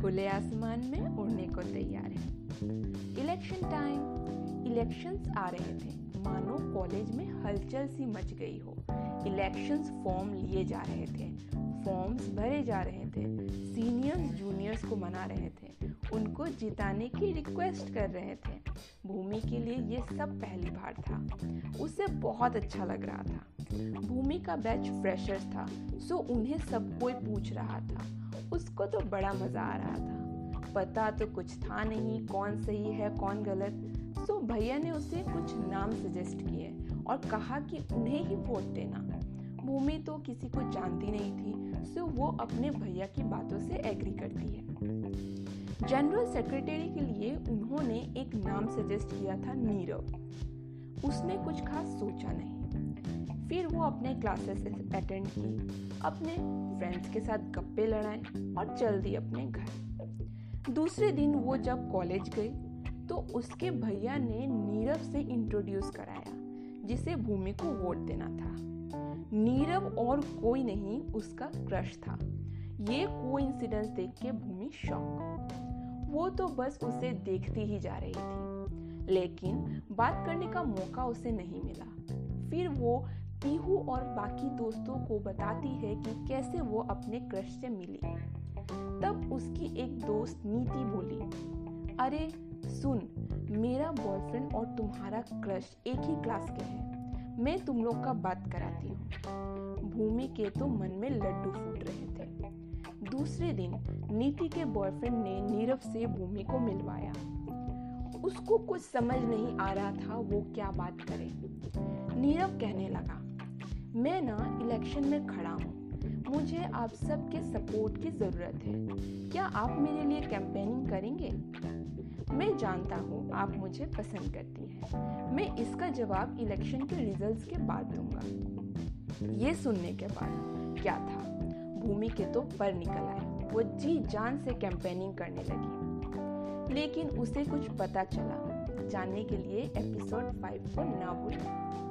खुले आसमान में उड़ने को तैयार है। इलेक्शन टाइम इलेक्शंस आ रहे थे। मानो कॉलेज में हलचल सी मच गई हो। इलेक्शंस फॉर्म लिए जा रहे थे। फॉर्म्स भरे जा रहे थे। सीनियर्स जूनियर्स को मना रहे थे। उनको जिताने की रिक्वेस्ट कर रहे थे। भूमि के लिए ये सब पहली बार था। उसे बहुत अच्छा लग रहा था। भूमि का बैच फ्रेशर्स था। सो उन्हें सब कोई पूछ रहा था। उसको तो बड़ा मज़ा आ रहा था। पता तो कुछ था नहीं कौन सही है, कौन गलत। सो भैया ने उसे कुछ नाम सजेस्ट किए और कहा कि उन्हें ही वोट देना। भूमि तो किसी को जानती नहीं थी, सो वो अपने भैया की बातों से एग्री करती है। जनरल सेक्रेटरी के लिए उन्होंने एक नाम सजेस्ट किया था नीरव। उसने कुछ खास सोचा नहीं। फिर वो अपने क्लासेस अटेंड की। अपने फ्रेंड्स के साथ गप्पे लड़ाए और चल दी अपने घर। दूसरे दिन वो जब कॉलेज गई तो उसके भैया ने नीरव से इंट्रोड्यूस कराया, जिसे भूमि को वोट देना था। नीरव और कोई नहीं, उसका क्रश था। ये को इंसिडेंस देख के भूमि शॉक वो तो बस उसे देखती ही जा रही थी, लेकिन बात करने का मौका उसे नहीं मिला। फिर वो पीहू और बाकी दोस्तों को बताती है कि कैसे वो अपने क्रश से मिली। तब उसकी एक दोस्त नीति बोली, अरे, सुन, मेरा बॉयफ्रेंड और तुम्हारा क्रश एक ही क्लास के हैं। मैं तुम लोग का बात कराती हूँ। भूमि के तो मन में लड्डू फूट रहे थे। दूसरे दिन नीति के बॉयफ्रेंड ने नीरव से भूमि को मिलवाया। उसको कुछ समझ नहीं आ रहा था वो क्या बात करे। नीरव कहने लगा, मैं ना इलेक्शन में खड़ा हूँ। मुझे आप सबके सपोर्ट की ज़रूरत है। क्या आप मेरे लिए कैंपेनिंग करेंगे? मैं जानता हूँ, आप मुझे पसंद करती हैं। मैं इसका जवाब इलेक्शन के रिजल्ट्स के बाद दूँगा। ये सुनने के बाद क्या था? भूमि के तो पर निकल आए। वो जी जान से कैंपेनिंग करने लगी। लेकिन उसे कुछ पता चला। जानने के लिए एपिसोड फाइव को ना भूलें।